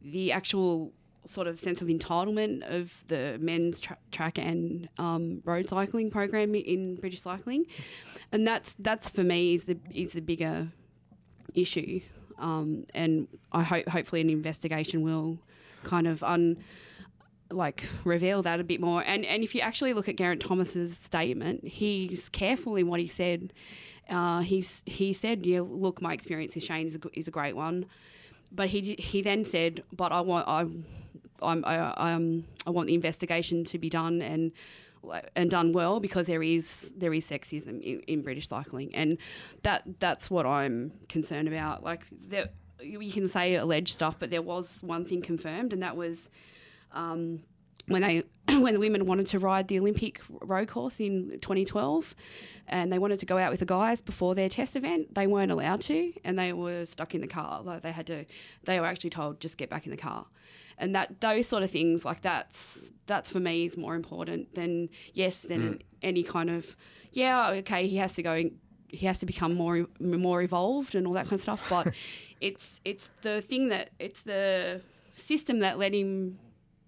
the actual sort of sense of entitlement of the men's tra- track and um, road cycling program in British cycling, and that's that's for me is the is the bigger issue, um, and I hope hopefully an investigation will kind of un like reveal that a bit more. And and if you actually look at Geraint Thomas's statement, he's careful in what he said. Uh, he's he said, "Yeah, look, my experience with Shane is a, is a great one," but he he then said, "But I want I, I'm, I um I want the investigation to be done and." And done well because there is there is sexism in, in British cycling, and that that's what I'm concerned about. Like there, you can say alleged stuff, but there was one thing confirmed, and that was um, when they [clears throat] when the women wanted to ride the Olympic road course in 2012, and they wanted to go out with the guys before their test event, they weren't allowed to, and they were stuck in the car. Like they had to, they were actually told just get back in the car, and that those sort of things like that's that's for me is more important than yes than mm. any kind of yeah okay he has to go he has to become more more evolved and all that kind of stuff, but [laughs] it's it's the thing that it's the system that let him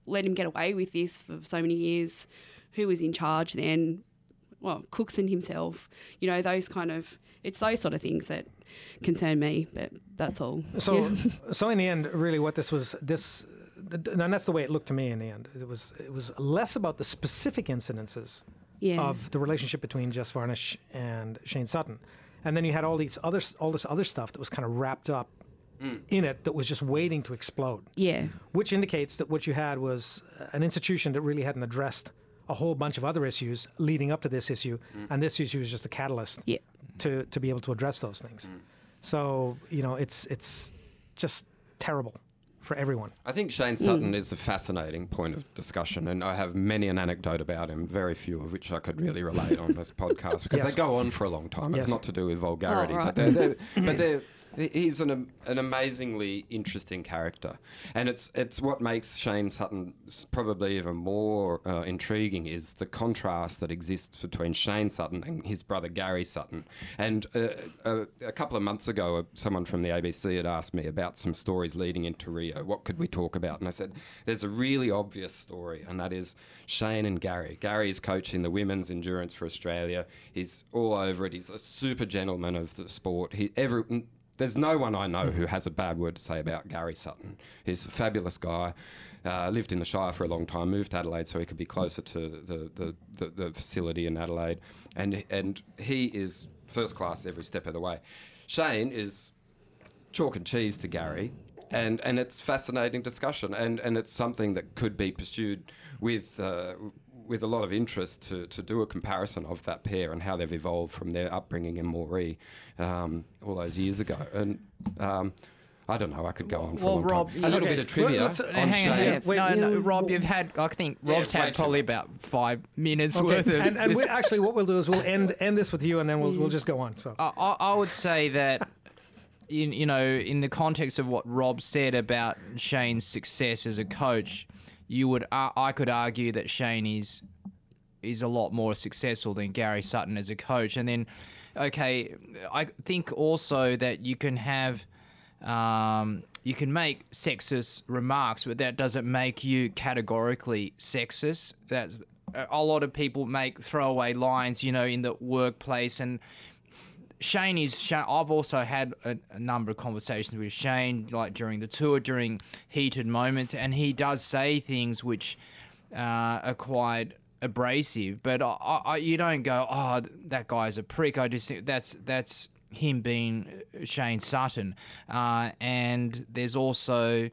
let him get away with this for so many years. Who was in charge then? Well, Cookson himself. You know, those kind of it's those sort of things that concern me. But that's all. So, [laughs] Yeah. so in the end, really, what this was, this, th- th- and that's the way it looked to me in the end. It was, it was less about the specific incidences yeah, of the relationship between Jess Varnish and Shane Sutton, and then you had all these other, all this other stuff that was kind of wrapped up Mm. in it that was just waiting to explode, yeah, which indicates that what you had was uh, an institution that really hadn't addressed a whole bunch of other issues leading up to this issue, mm. and this issue is just a catalyst yeah. to to be able to address those things. Mm. So you know, it's it's just terrible for everyone. I think Shane Sutton is a fascinating point of discussion, and I have many an anecdote about him, very few of which I could really relate on this [laughs] podcast because Yes. they go on for a long time. Yes. It's not to do with vulgarity, Oh, right. but they're, they're, but [clears throat] they're he's an an amazingly interesting character, and it's it's what makes Shane Sutton probably even more uh, intriguing is the contrast that exists between Shane Sutton and his brother Gary Sutton. And uh, uh, a couple of months ago, uh, someone from the ABC had asked me about some stories leading into Rio. What could we talk about? And I said, "There's a really obvious story, and that is Shane and Gary. Gary is coaching the women's endurance for Australia. He's all over it. He's a super gentleman of the sport. He every there's no one I know who has a bad word to say about Gary Sutton. He's a fabulous guy. Uh, lived in the Shire for a long time. Moved to Adelaide so he could be closer to the, the, the, the facility in Adelaide, and and he is first class every step of the way. Shane is chalk and cheese to Gary, and and it's fascinating discussion, and and it's something that could be pursued with. Uh, with a lot of interest to, to do a comparison of that pair and how they've evolved from their upbringing in Moree um, all those years ago. And um, I don't know. I could go on for Well, a long Rob, time. A little okay, bit of trivia well, on Hang on a Shane. second. Wait, no, no, Rob, you've had. I think Yeah, Rob's it's had probably long. about five minutes Okay. worth of. and and we, this- actually, what we'll do is we'll end end this with you, and then we'll we'll just go on. So I, I I would say that, in you know, in the context of what Rob said about Shane's success as a coach, you would uh, I could argue that Shane is is a lot more successful than Gary Sutton as a coach. And then, okay, I think also that you can have. Um, you can make sexist remarks, but that doesn't make you categorically sexist. That a lot of people make throwaway lines, you know, in the workplace, and Shane is. Shane, I've also had a, a number of conversations with Shane, like during the tour, during heated moments, and he does say things which uh, are quite abrasive. But I, I, you don't go, "Oh, that guy's a prick." I just think that's that's him being Shane Sutton, uh, and there's also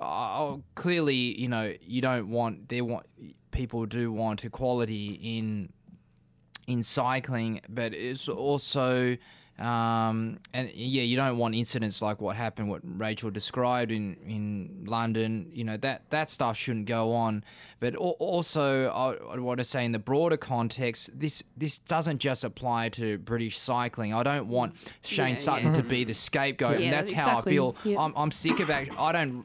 uh, clearly, you know, you don't want they want people do want equality in in cycling, but it's also um, and yeah, you don't want incidents like what happened, what Rachel described in, in London. You know that that stuff shouldn't go on. But also, I, I want to say in the broader context, this this doesn't just apply to British cycling. I don't want Shane Yeah, Sutton yeah. to be the scapegoat, Yeah, and that's how I feel. I'm, I'm sick of act- I don't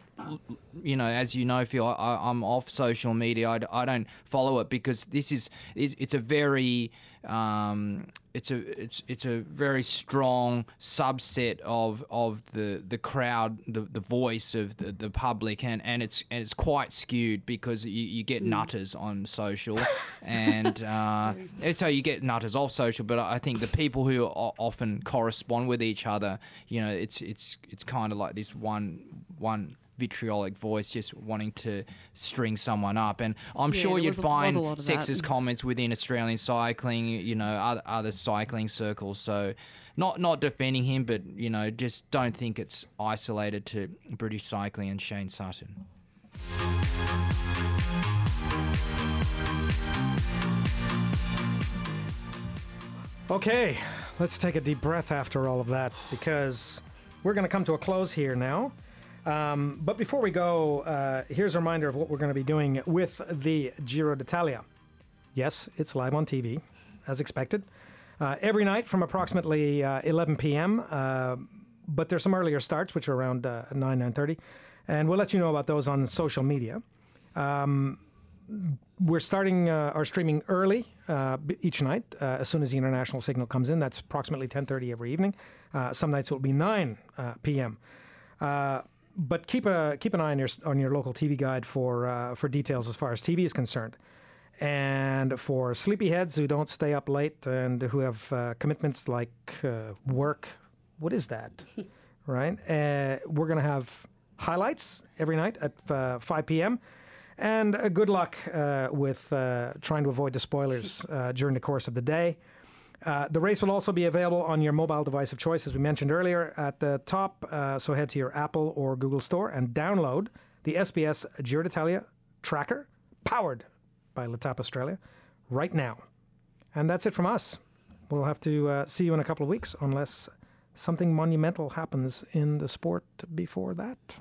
you know, as you know, Phil, I, I'm off social media. I don't follow it because this is, is it's a very um, it's a it's it's a very strong subset of of the the crowd, the, the voice of the, the public, and, and it's and it's quite skewed because you, you get nutters on social, [laughs] and uh, so you get nutters off social. But I think the people who often correspond with each other, you know, it's it's it's kind of like this one one vitriolic voice just wanting to string someone up and i'm Yeah, sure you'd a- find lot of that. sexist comments within australian cycling you know other, other cycling circles so not not defending him but you know just don't think it's isolated to british cycling and shane sutton Okay, let's take a deep breath after all of that because we're going to come to a close here now. Um, but before we go, uh, here's a reminder of what we're going to be doing with the Giro d'Italia. Yes, it's live on TV, as expected, uh, every night from approximately uh, 11 p.m. Uh, but there's some earlier starts, which are around uh, 9 9:30, and we'll let you know about those on social media we're starting uh, our streaming early each night as soon as the international signal comes in. That's approximately 10:30 every evening. Some nights it will be 9 uh, p.m. But keep a keep an eye on your on your local TV guide for uh, for details as far as TV is concerned. And for sleepyheads who don't stay up late and who have uh, commitments like uh, work, what is that? [laughs] right? Uh, we're going to have highlights every night at uh, 5 p.m. And uh, good luck uh, with uh, trying to avoid the spoilers [laughs] uh, during the course of the day. Uh, the race will also be available on your mobile device of choice, as we mentioned earlier, at the top. Uh, so head to your Apple or Google Store and download the SBS Giro d'Italia tracker, powered by Latap Australia, right now. And that's it from us. We'll have to uh, see you in a couple of weeks, unless something monumental happens in the sport before that.